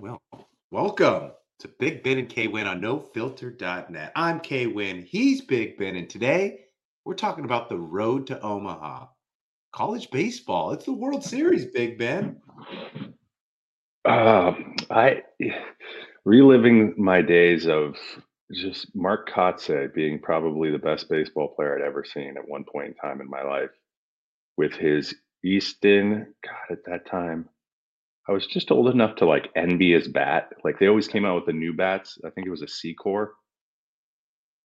Well, welcome to Big Ben and K Win on nofilter.net. I'm K Win, he's Big Ben, and today we're talking about the road to Omaha. College baseball. It's the World Series, Big Ben. Um, I reliving my days of just Mark Kotsay being probably the best baseball player I'd ever seen at one point in time in my life with his Easton. God, at that time, I was just old enough to like envy his bat. Like they always came out with the new bats. I think it was a Secor,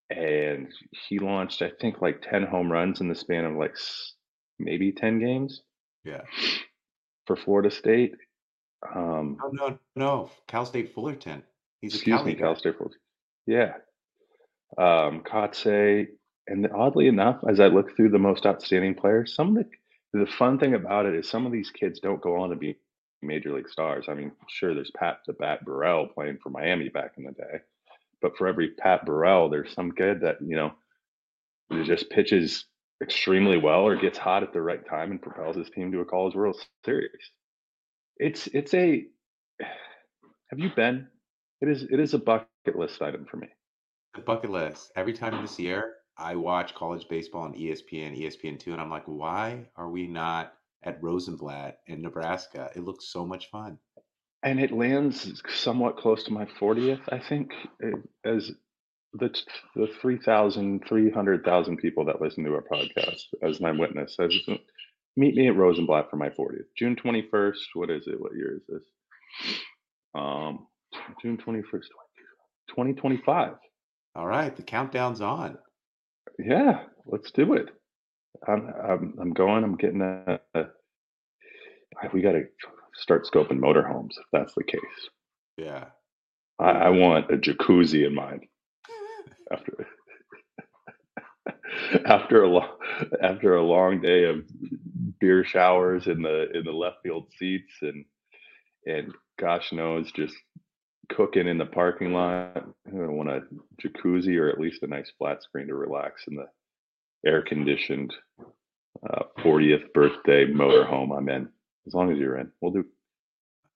and he launched I think like ten home runs in the span of like maybe ten games Yeah. for Florida State. Um, Oh, no, no. Cal State Fullerton. He's a excuse Cali me, Cal. State Fullerton. Yeah, um, Kotsay, and oddly enough, as I look through the most outstanding players, some of the the fun thing about it is some of these kids don't go on to be major league stars. I mean, sure, there's Pat the Bat Burrell playing for Miami back in the day, but for every Pat Burrell, there's some kid that you know just pitches extremely well or gets hot at the right time and propels his team to a College World Series. It's it's a have you been? It is it is a bucket list item for me. The bucket list. Every time this year, I watch college baseball on E ESPN, ESPN2, and I'm like, why are we not at Rosenblatt in Nebraska? It looks so much fun. And it lands somewhat close to my 40th, I think, eh, as the the 3,000, 300,000 people that listen to our podcast as my witness. As, meet me at Rosenblatt for my 40th. June 21st. What is it? What year is this? Um, June 21st, 2025. All right, the countdown's on. Yeah, let's do it. I'm I'm, I'm going. I'm getting a. a we got to start scoping motorhomes if that's the case. Yeah. I, I want a jacuzzi in mine after after a long after a long day of beer showers in the in the left field seats and and gosh knows just cooking in the parking lot. I want a jacuzzi or at least a nice flat screen to relax in the air conditioned uh, 40th birthday motorhome I'm in. As long as you're in, we'll do.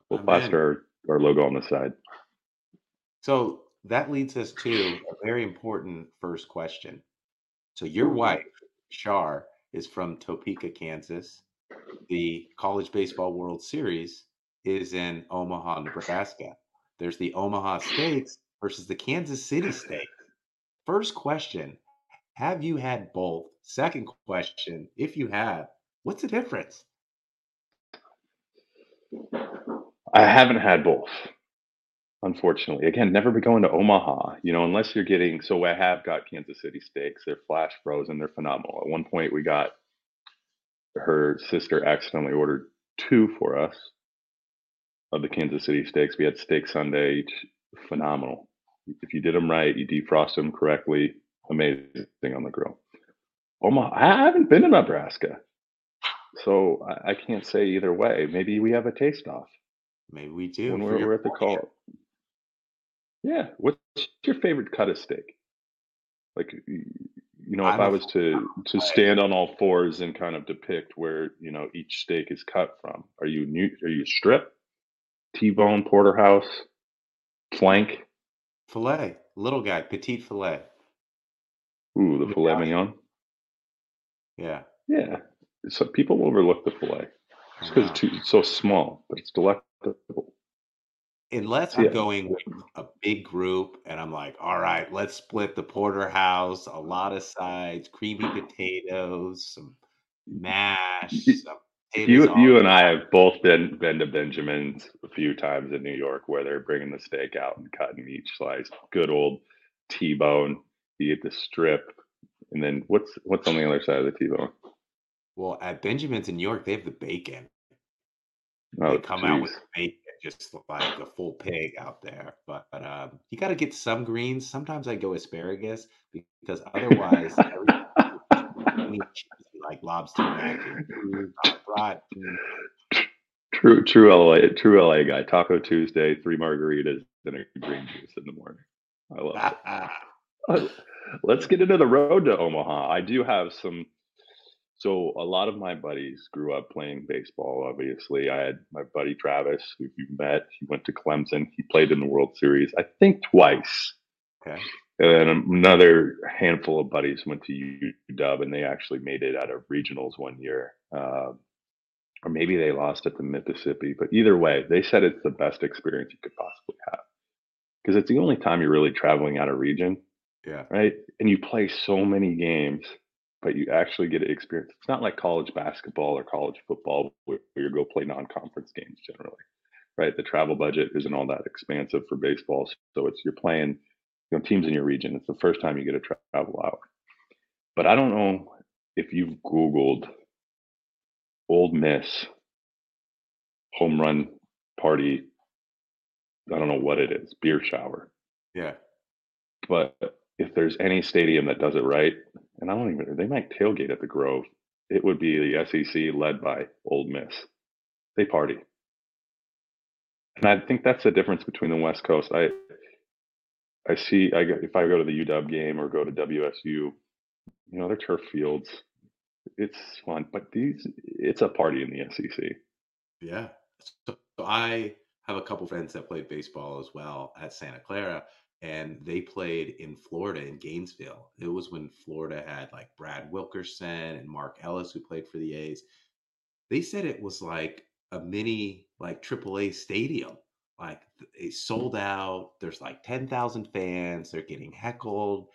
We'll I'm plaster our, our logo on the side. So that leads us to a very important first question. So your wife, Shar, is from Topeka, Kansas. The College Baseball World Series is in Omaha, Nebraska. There's the Omaha Steaks versus the Kansas City Steaks. First question Have you had both? Second question If you have, what's the difference? I haven't had both, unfortunately. Again, never be going to Omaha, you know, unless you're getting. So I have got Kansas City steaks. They're flash frozen. They're phenomenal. At one point, we got her sister accidentally ordered two for us of the Kansas City steaks. We had steak Sunday, phenomenal. If you did them right, you defrost them correctly, amazing on the grill. Omaha, I haven't been to Nebraska, so I, I can't say either way. Maybe we have a taste off Maybe we do. when we're, we're at the call. Yeah, what's your favorite cut of steak? Like, you know, if I'm I was to to stand on all fours and kind of depict where you know each steak is cut from, are you new? Are you strip, T-bone, porterhouse, flank? filet, little guy, petite filet. Ooh, the filet Medallion. mignon. Yeah. Yeah, so people overlook the filet because it's, it's so small, but it's delectable. Unless I'm yeah, going with a big group and I'm like, all right, let's split the porterhouse, a lot of sides, creamy potatoes, some mash, some you you and I have both been been to Benjamin's a few times in New York, where they're bringing the steak out and cutting each slice. Good old T-bone. You get the strip, and then what's what's on the other side of the T-bone? well at Benjamin's in New York, they have the bacon. They Oh, come out with bacon, just like a full pig out there. But, but um, you got to get some greens. Sometimes I go asparagus because otherwise everything is just creamy, cheesy, like lobster mac fried. True, true LA, true LA guy. Taco Tuesday, three margaritas, and a green juice in the morning. I love it. Uh, Let's get into the road to Omaha. I do have some So a lot of my buddies grew up playing baseball. Obviously, I had my buddy Travis, who you met. He went to Clemson. He played in the World Series, I think, twice. Okay. And then another handful of buddies went to UW, and they actually made it out of regionals one year. Uh, or maybe they lost at the Mississippi. But either way, they said it's the best experience you could possibly have because it's the only time you're really traveling out of region, Yeah. right? And you play so many games, but you actually get to experience. It's not like college basketball or college football where you go play non-conference games generally, right? The travel budget isn't all that expansive for baseball, so it's you're playing, you know, teams in your region. It's the first time you get to travel out. But I don't know if you've Googled Ole Miss home run party. I don't know what it is, beer shower. Yeah. But if there's any stadium that does it right, and I don't even, they might tailgate at the Grove, it would be the SEC led by Ole Miss. They party. And I think that's the difference between the West Coast. I I see I if I go to the UW game or go to WSU, you know, they're turf fields. It's fun, but these it's a party in the SEC. Yeah. So I have a couple friends that played baseball as well at Santa Clara, and they played in Florida in Gainesville. It was when Florida had like Brad Wilkerson and Mark Ellis who played for the A's. They said it was like a mini like AAA stadium. Like it sold out. There's like 10,000 fans. They're getting heckled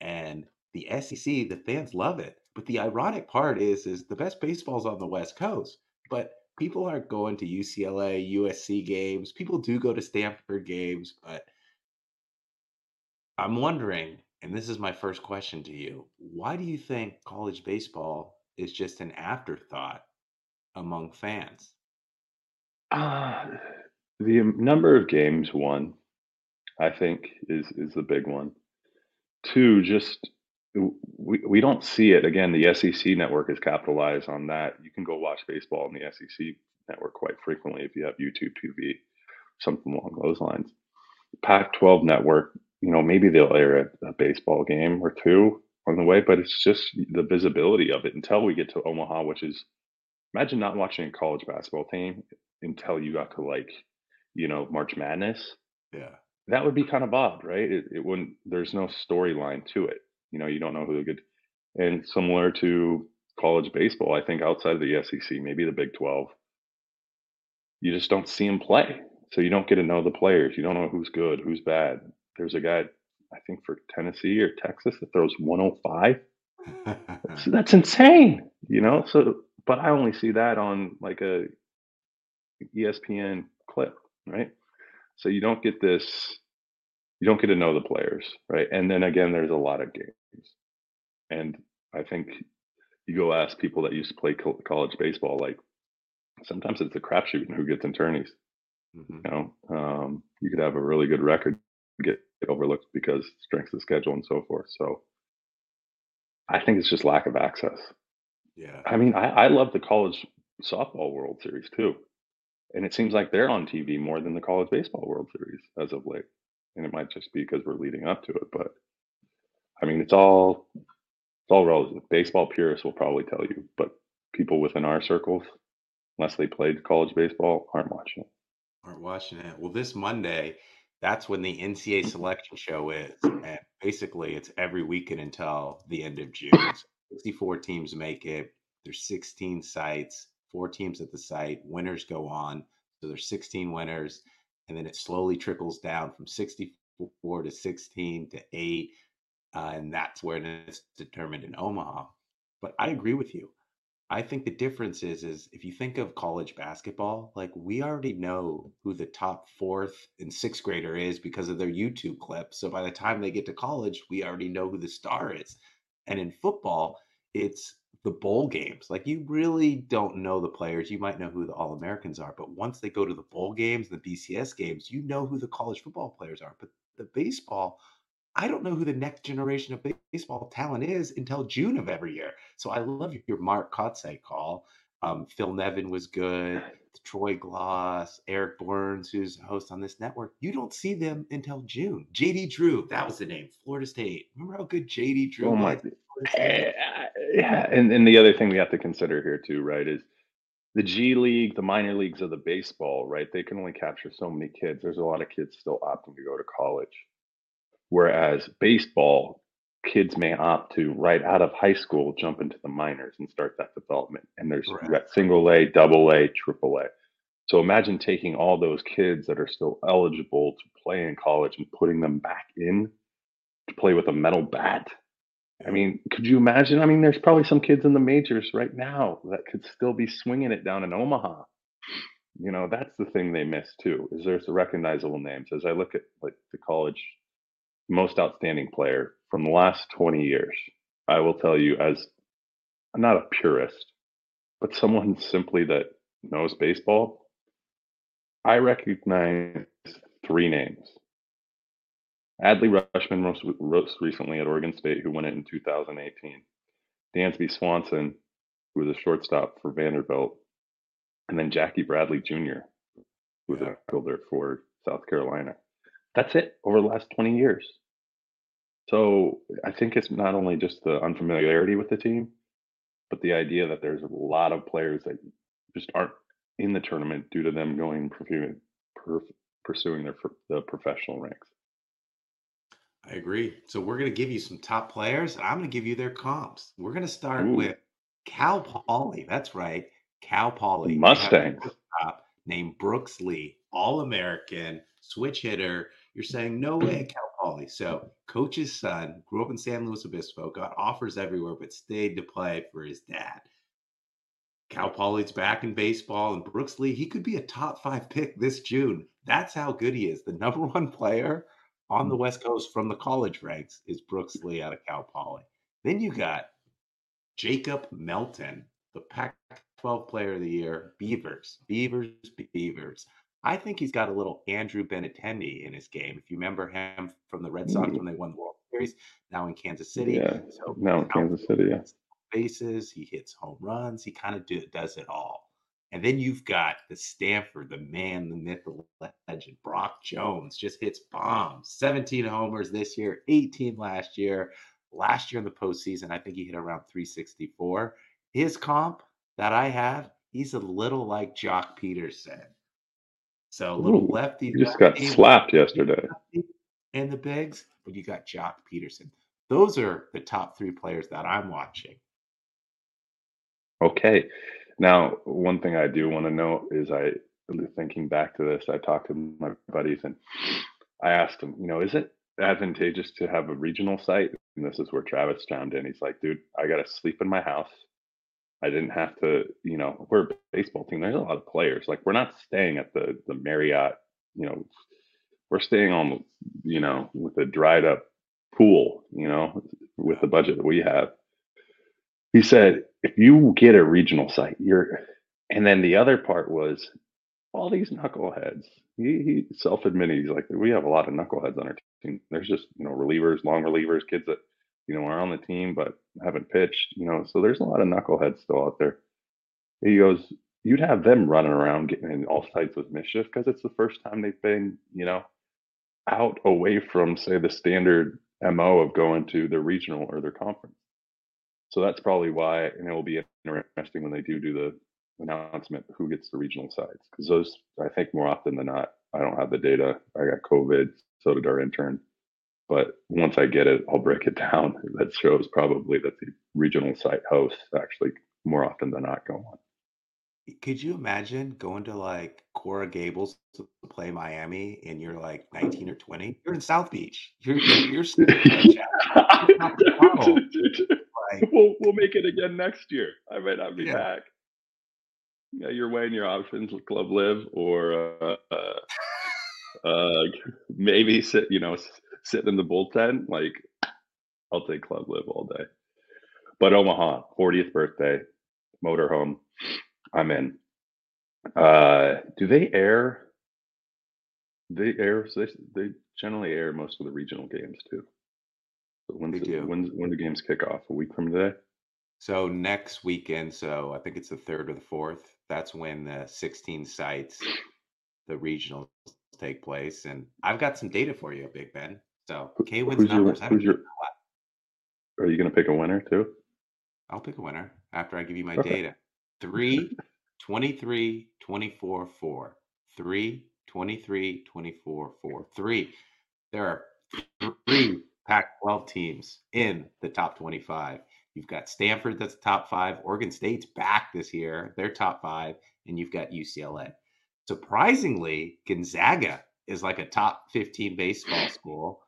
and the SEC, the fans love it. But the ironic part is, is the best baseball's on the West Coast, but people aren't going to UCLA, USC games. People do go to Stanford games, but I'm wondering, and this is my first question to you, why do you think college baseball is just an afterthought among fans? Uh, the um, number of games won, I think, is is the big one. Two, just we, we don't see it. Again, the SEC network is capitalized on that. You can go watch baseball on the SEC network quite frequently if you have YouTube TV, something along those lines. Pac 12 network, you know, maybe they'll air a, a baseball game or two on the way, but it's just the visibility of it until we get to Omaha, which is imagine not watching a college basketball team until you got to like, you know, March Madness Yeah. that would be kind of odd, right? It, it wouldn't. There's no storyline to it. You know, you don't know who the good. And similar to college baseball, I think outside of the SEC, maybe the Big Twelve, you just don't see them play, so you don't get to know the players. You don't know who's good, who's bad. There's a guy, I think for Tennessee or Texas, that throws 105. So that's insane, you know. So, but I only see that on like a ESPN clip, right? So you don't get this you don't get to know the players, right? And then again, there's a lot of games. And I think you go ask people that used to play co- college baseball, like sometimes it's a crapshoot who gets in tourneys. hmm You know, um, you could have a really good record, get overlooked because strength of schedule and so forth. So I think it's just lack of access. Yeah. I mean, I, I love the college softball World Series too. And it seems like they're on TV more than the college baseball World Series as of late. And it might just be because we're leading up to it. But I mean, it's all it's all relative. Baseball purists will probably tell you, but people within our circles, unless they played college baseball, aren't watching it. Aren't watching it. Well, this Monday, that's when the NCAA selection show is. And basically, it's every weekend until the end of June. So 64 teams make it. There's 16 sites, four teams at the site. Winners go on. So there's 16 winners. And then it slowly trickles down from 64 to 16 to 8. Uh, and that's where it's determined in Omaha. But I agree with you. I think the difference is is if you think of college basketball, like we already know who the top fourth and sixth grader is because of their YouTube clips. So by the time they get to college, we already know who the star is. And in football, it's the bowl games. Like you really don't know the players. You might know who the All Americans are, but once they go to the bowl games, the BCS games, you know who the college football players are. But the baseball, I don't know who the next generation of baseball talent is until June of every year. So I love your Mark Kotsay call. Um, Phil Nevin was good. Troy Glaus, Eric Byrnes, who's a host on this network. You don't see them until June. JD Drew, that was the name. Florida State. Remember how good JD Drew Oh my! was? Eh, yeah, and and the other thing we have to consider here too, right, is the G League, the minor leagues of the baseball, right? They can only capture so many kids. There's a lot of kids still opting to go to college. Whereas baseball, kids may opt to right out of high school jump into the minors and start that development. And there's got single A, double A, triple A. So imagine taking all those kids that are still eligible to play in college and putting them back in to play with a metal bat. I mean, could you imagine? I mean, there's probably some kids in the majors right now that could still be swinging it down in Omaha. You know, that's the thing they miss too, is there's the recognizable names. As I look at like the college most outstanding player from the last 20 years, I will tell you as I'm not a purist, but someone simply that knows baseball, I recognize three names. Adley Rutschman most, most recently at Oregon State, who won it in 2018. Dansby Swanson, who was a shortstop for Vanderbilt, and then Jackie Bradley Jr., who was Yeah. a fielder for South Carolina. That's it over the last 20 years. So I think it's not only just the unfamiliarity with the team, but the idea that there's a lot of players that just aren't in the tournament due to them going pursuing, pursuing their the professional ranks. I agree. So we're going to give you some top players. I'm going to give you their comps. We're going to start Ooh, with Cal Poly. That's right. Cal Poly. They have a Mustangs. shortstop named Brooks Lee, All American, switch hitter. You're saying, no way, Cal Poly. So, coach's son grew up in San Luis Obispo, got offers everywhere, but stayed to play for his dad. Cal Poly's back in baseball, and Brooks Lee, he could be a top five pick this June. That's how good he is. The number one player on the mm. West Coast from the college ranks is Brooks Lee out of Cal Poly. Then you got Jacob Melton, the Pac 12 player of the year, Beavers, Beavers, Beavers. I think he's got a little Andrew Benintendi in his game. If you remember him from the Red Sox Mm, when they won the World Series, now in Kansas City. Yeah, So now in Kansas City. Yeah. bases, he hits home runs, he kind of do, does it all. And then you've got the Stanford, the man, the myth, the legend, Brock Jones, just hits bombs. 17 homers this year, 18 last year. Last year in the postseason, I think he hit around 364. His comp that I have, he's a little like Joc Pederson. So a little Ooh, lefty, you just got lefty, slapped yesterday. And the bigs, but you got Joc Pederson. Those are the top three players that I'm watching. Okay. Now, one thing I do want to know is I, thinking back to this, I talked to my buddies and I asked them, you know, is it advantageous to have a regional site? And this is where Travis chimed in. He's like, dude, I got to sleep in my house. I didn't have to, you know, we're a baseball team. There's a lot of players. Like, we're not staying at the the Marriott, you know, we're staying on, you know, with a dried up pool, you know, with the budget that we have. He said, if you get a regional site, you're, and then the other part was all these knuckleheads. He, he self-admitted he's like, we have a lot of knuckleheads on our team. There's just you know relievers, long relievers, kids that you know are on the team but haven't pitched. You know, so there's a lot of knuckleheads still out there. He goes, you'd have them running around getting in all types of mischief because it's the first time they've been you know out away from say the standard mo of going to their regional or their conference. So that's probably why, and it will be interesting when they do do the announcement who gets the regional sides because those I think more often than not I don't have the data. I got COVID, so did our intern. But once I get it, I'll break it down. That shows probably that the regional site hosts actually more often than not go on. Could you imagine going to like Coral Gables to play Miami and you're like 19 or 20? You're in South Beach. You're you're, still in Chad. You're top of the funnel. Like, we'll we'll make it again next year. I might not be yeah, back. Yeah, you're weighing your options with Club Live or uh, uh, uh, maybe sit, you know, sitting in the bullpen. Like I'll take Club Live all day. But Omaha, 40th birthday, motorhome. I'm in. Uh, do they air? They air. They, they generally air most of the regional games too. So they when's it, do. when's when do games kick off? A week from today? So next weekend, so I think it's the third or the fourth, that's when the 16 sites, the regionals take place. And I've got some data for you, Big Ben. So K wins who's numbers. I haven't who's your given a lot. Are you gonna pick a winner too? I'll pick a winner after I give you my Okay. data. 3, 23, 24, 4. 3, 23, 24, 4. 3. There are three Pac 12 teams in the top 25. You've got Stanford, that's top five. Oregon State's back this year, they're top five. And you've got UCLA. Surprisingly, Gonzaga is like a top 15 baseball school.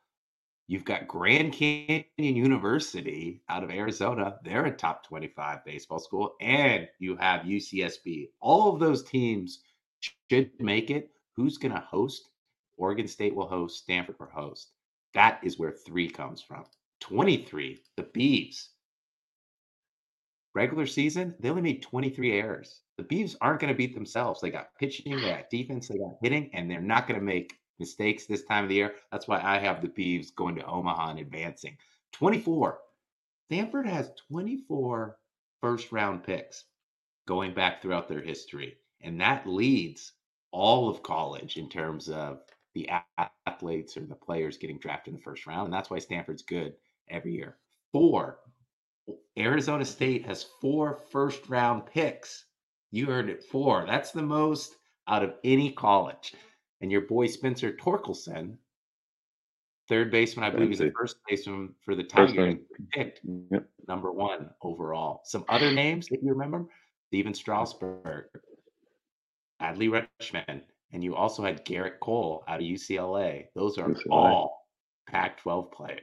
You've got Grand Canyon University out of Arizona. They're a top 25 baseball school. And you have UCSB. All of those teams should make it. Who's going to host? Oregon State will host, Stanford will host. That is where three comes from. 23, the Beavs. Regular season, they only made 23 errors. The Beavs aren't going to beat themselves. They got pitching, they got defense, they got hitting, and they're not going to make mistakes this time of the year. That's why I have the Beavs going to Omaha and advancing. 24. Stanford has 24 first round picks going back throughout their history. And that leads all of college in terms of the athletes or the players getting drafted in the first round. And that's why Stanford's good every year. Four. Arizona State has four first round picks. You heard it four. That's the most out of any college. And your boy Spencer Torkelson, third baseman, I believe he's the first baseman for the Tigers, picked Yep. number one overall. Some other names, if you remember, Stephen Strasburg, Adley Rutschman, and you also had Gerrit Cole out of UCLA. Those are UCLA. all Pac-12 players.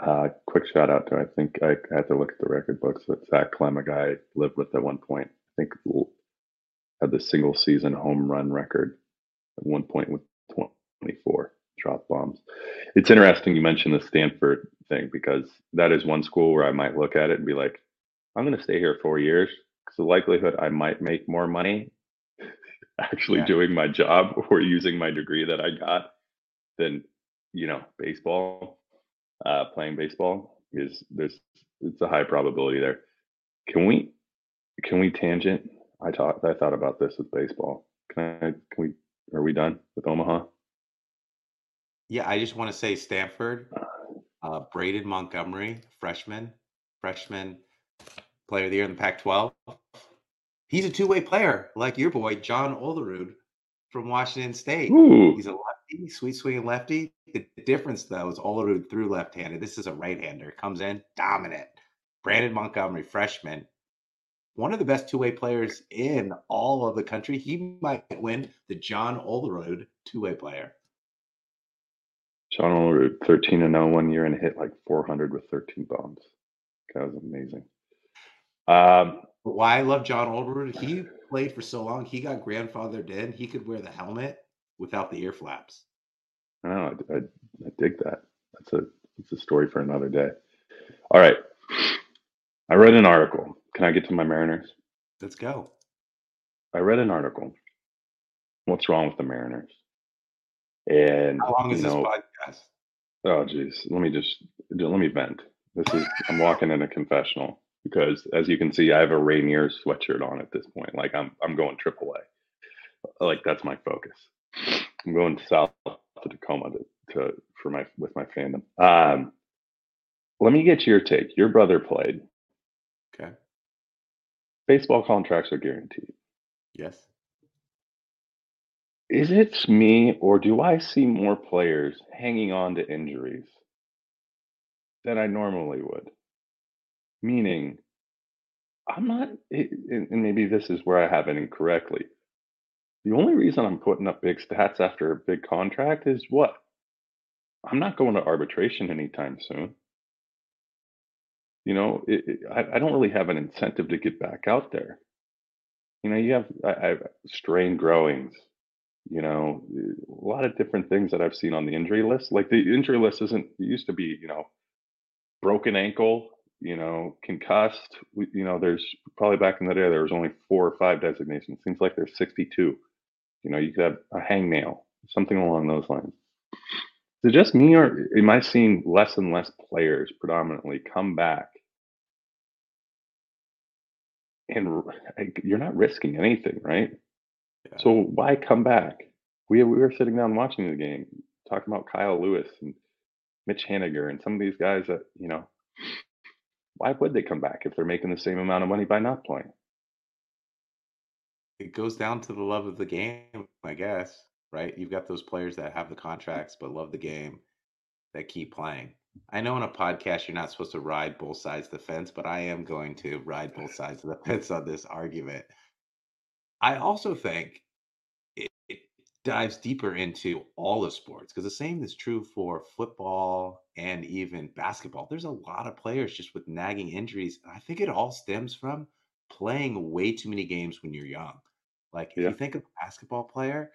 Uh, quick shout out to I think I had to look at the record books, but Zach Clem, a guy I lived with at one point, I think had the single season home run record at one point with 24 drop bombs. It's interesting you mentioned the Stanford thing because that is one school where I might look at it and be like, I'm going to stay here four years because the likelihood I might make more money actually Yeah. doing my job or using my degree that I got than you know baseball uh, playing baseball is there's it's a high probability there. Can we can we tangent? I thought I thought about this with baseball. Can I can we are we done with Omaha? Yeah, I just want to say Stanford, uh, Braden Montgomery, freshman, freshman player of the year in the Pac-12. He's a two-way player, like your boy John Olerud from Washington State. Ooh, He's a lefty, sweet swinging lefty. The difference, though, is Olerud threw left-handed. This is a right-hander. Comes in dominant. Brandon Montgomery, freshman, one of the best two-way players in all of the country. He might win the John Olerud two-way player. John Olerud, 13 and 0 one year and hit like 400 with 13 bombs. That was amazing. Um, why I love John Olerud, he played for so long. He got grandfathered in. He could wear the helmet without the ear flaps. I know. I, I, I dig that. That's a it's a story for another day. All right. I read an article. Can I get to my Mariners? Let's go. I read an article. What's wrong with the Mariners? And How long is know, this podcast? oh geez, let me just let me vent. This is I'm walking in a confessional because as you can see, I have a Rainier sweatshirt on at this point. Like I'm I'm going triple A. Like that's my focus. I'm going south to Tacoma to, to for my with my fandom. Um, let me get your take. Your brother played. Baseball contracts are guaranteed. Yes. Is it me or do I see more players hanging on to injuries than I normally would? Meaning, I'm not, and maybe this is where I have it incorrectly. The only reason I'm putting up big stats after a big contract is what? I'm not going to arbitration anytime soon. You know, it, it, I, I don't really have an incentive to get back out there. You know, you have I, I have strained growings, you know, a lot of different things that I've seen on the injury list. Like the injury list isn't, it used to be, you know, broken ankle, you know, concussed. We, you know, there's probably back in the day, there was only four or five designations. Seems like there's 62. You know, you could have a hangnail, something along those lines. Is it just me or am I seeing less and less players predominantly come back and like, you're not risking anything, right? Yeah. So why come back? We we were sitting down watching the game, talking about Kyle Lewis and Mitch Haniger and some of these guys that, you know, why would they come back if they're making the same amount of money by not playing? It goes down to the love of the game, I guess, right? You've got those players that have the contracts but love the game that keep playing. I know on a podcast you're not supposed to ride both sides of the fence, but I am going to ride both sides of the fence on this argument. I also think it, it dives deeper into all of sports because the same is true for football and even basketball. There's a lot of players just with nagging injuries. I think it all stems from playing way too many games when you're young. Like if Yeah. you think of a basketball player,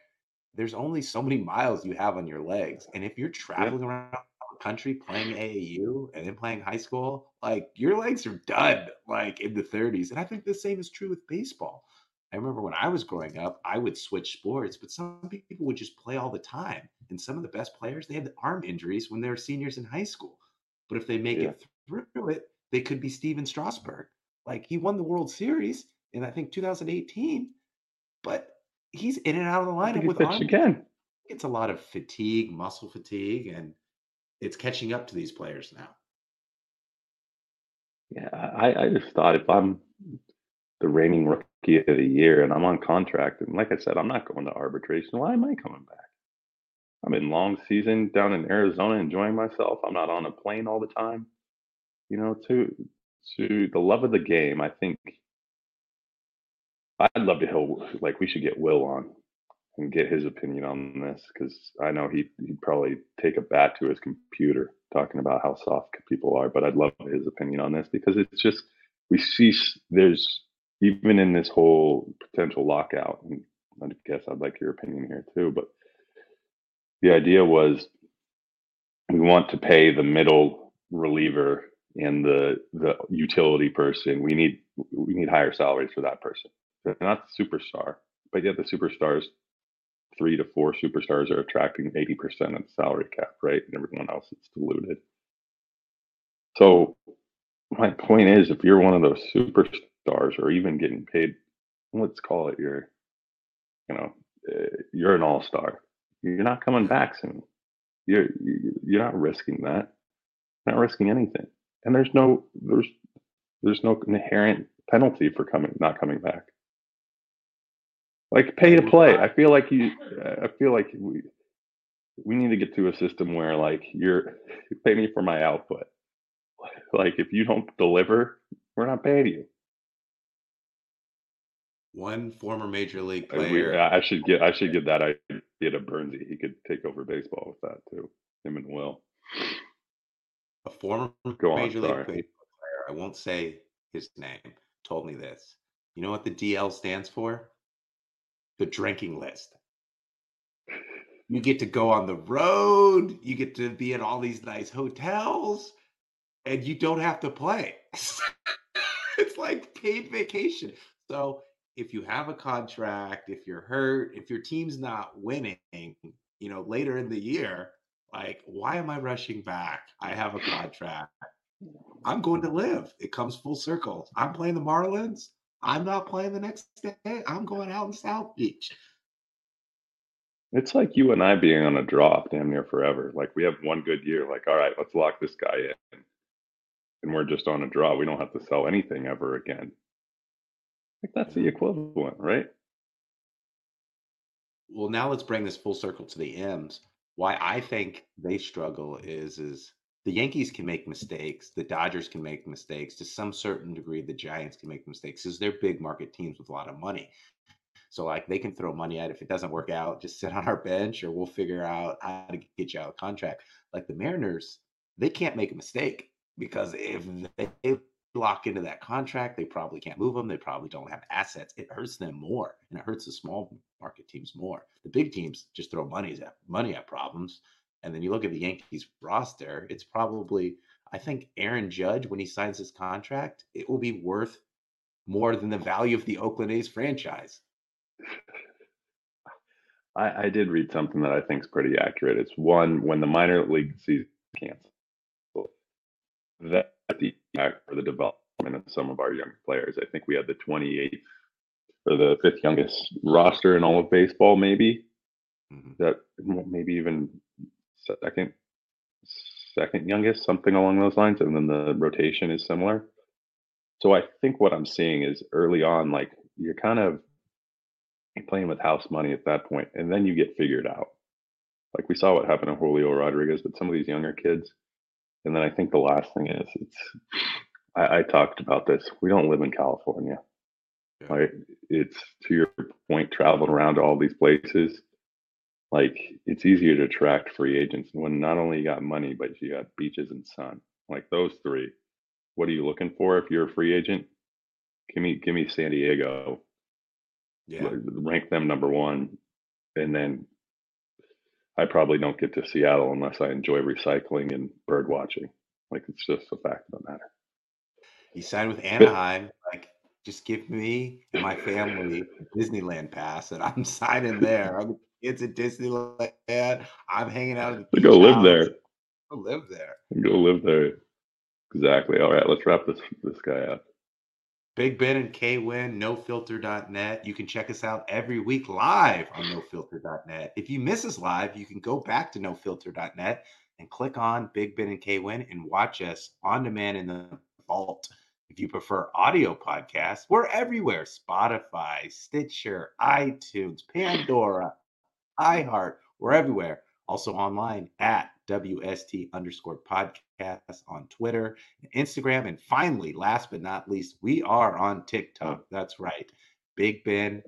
there's only so many miles you have on your legs. And if you're Yeah. traveling around the country playing AAU and then playing high school, like your legs are done like in the 30s. And I think the same is true with baseball. I remember when I was growing up, I would switch sports, but some people would just play all the time. And some of the best players, they had arm injuries when they were seniors in high school. But if they make Yeah. it through it, they could be Stephen Strasburg. Like he won the World Series in I think 2018, but he's in and out of the lineup with arm. again. It's a lot of fatigue, muscle fatigue, and it's catching up to these players now. Yeah, I, I just thought if I'm the reigning rookie of the year and I'm on contract, and like I said, I'm not going to arbitration. Why am I coming back? I'm in long season down in Arizona enjoying myself. I'm not on a plane all the time. You know, to to the love of the game, I think I'd love to hear like we should get Will on and get his opinion on this because I know he he'd probably take a bat to his computer talking about how soft people are. But I'd love his opinion on this because it's just we see there's even in this whole potential lockout. And I guess I'd like your opinion here too. But the idea was we want to pay the middle reliever and the the utility person. We need we need higher salaries for that person. They're not superstar, but yet the superstars, three to four superstars, are attracting eighty percent of the salary cap, right? And everyone else is diluted. So my point is, if you're one of those superstars, or even getting paid, let's call it your, you know, uh, you're an all star. You're not coming back soon. You're you- you're not risking that. Not risking anything. And there's no there's there's no inherent penalty for coming not coming back. Like pay to play. I feel like you. I feel like we we need to get to a system where like you're you pay me for my output. Like if you don't deliver, we're not paying you. One former major league player. I should get I should give that idea to Bernsey. He could take over baseball with that too. Him and Will. a former Go on, major league player, I won't say his name, told me this. You know what the DL stands for? The drinking list. You get to go on the road, you get to be in all these nice hotels, and you don't have to play. it's like paid vacation. So if you have a contract, if you're hurt, if your team's not winning, you know, later in the year, like, why am I rushing back? I have a contract. I'm going to live. It comes full circle. I'm playing the Marlins. I'm not playing the next day. I'm going out in South Beach. It's like you and I being on a drop damn near forever. Like we have one good year. Like all right, let's lock this guy in, and we're just on a draw. We don't have to sell anything ever again. Like that's the mm-hmm. equivalent, right? Well, now let's bring this full circle to the M's. Why I think they struggle is is the Yankees can make mistakes, the Dodgers can make mistakes to some certain degree. The Giants can make mistakes because they're big market teams with a lot of money. So like they can throw money at it. if it doesn't work out, just sit on our bench or we'll figure out how to get you out of contract. Like the Mariners, they can't make a mistake because if they lock into that contract, they probably can't move them. They probably don't have assets. It hurts them more, and it hurts the small market teams more. The big teams just throw money at money at problems. And then you look at the Yankees roster, it's probably I think Aaron Judge when he signs his contract, it will be worth more than the value of the Oakland A's franchise. I, I did read something that I think is pretty accurate. It's one when the minor league season canceled, that the impact for the development of some of our young players. I think we had the 28th or the fifth youngest roster in all of baseball, maybe Mhm. that maybe even second, second youngest, something along those lines, and then the rotation is similar. So I think what I'm seeing is early on, like you're kind of playing with house money at that point, and then you get figured out. Like we saw what happened to Julio Rodriguez, but some of these younger kids. And then I think the last thing is it's I, I talked about this. We don't live in California. Yeah. Like it's to your point, traveling around to all these places. Like it's easier to attract free agents when not only you got money, but you got beaches and sun. Like those three. What are you looking for if you're a free agent? Give me give me San Diego. Yeah. Rank them number one, and then I probably don't get to Seattle unless I enjoy recycling and bird watching. Like it's just a fact of the matter. You signed with Anaheim. Like, just give me and my family Disneyland pass, and I'm signing there. I'm kids at Disneyland. I'm hanging out at the Go live house. there. I'll live there. Go live there. Exactly. All right, let's wrap this this guy up. Big Ben and K Win, nofilter.net. You can check us out every week live on nofilter.net. If you miss us live, you can go back to nofilter.net and click on Big Ben and K Win and watch us on demand in the vault. If you prefer audio podcasts, we're everywhere Spotify, Stitcher, iTunes, Pandora, iHeart. We're everywhere. Also online at WST underscore podcast on Twitter and Instagram. And finally, last but not least, we are on TikTok. Oh. That's right. Big Ben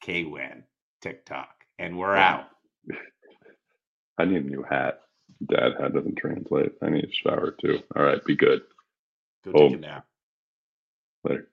K Win TikTok. And we're out. I need a new hat. Dad hat doesn't translate. I need a shower too. All right, be good. Go Oh. take a nap. Later.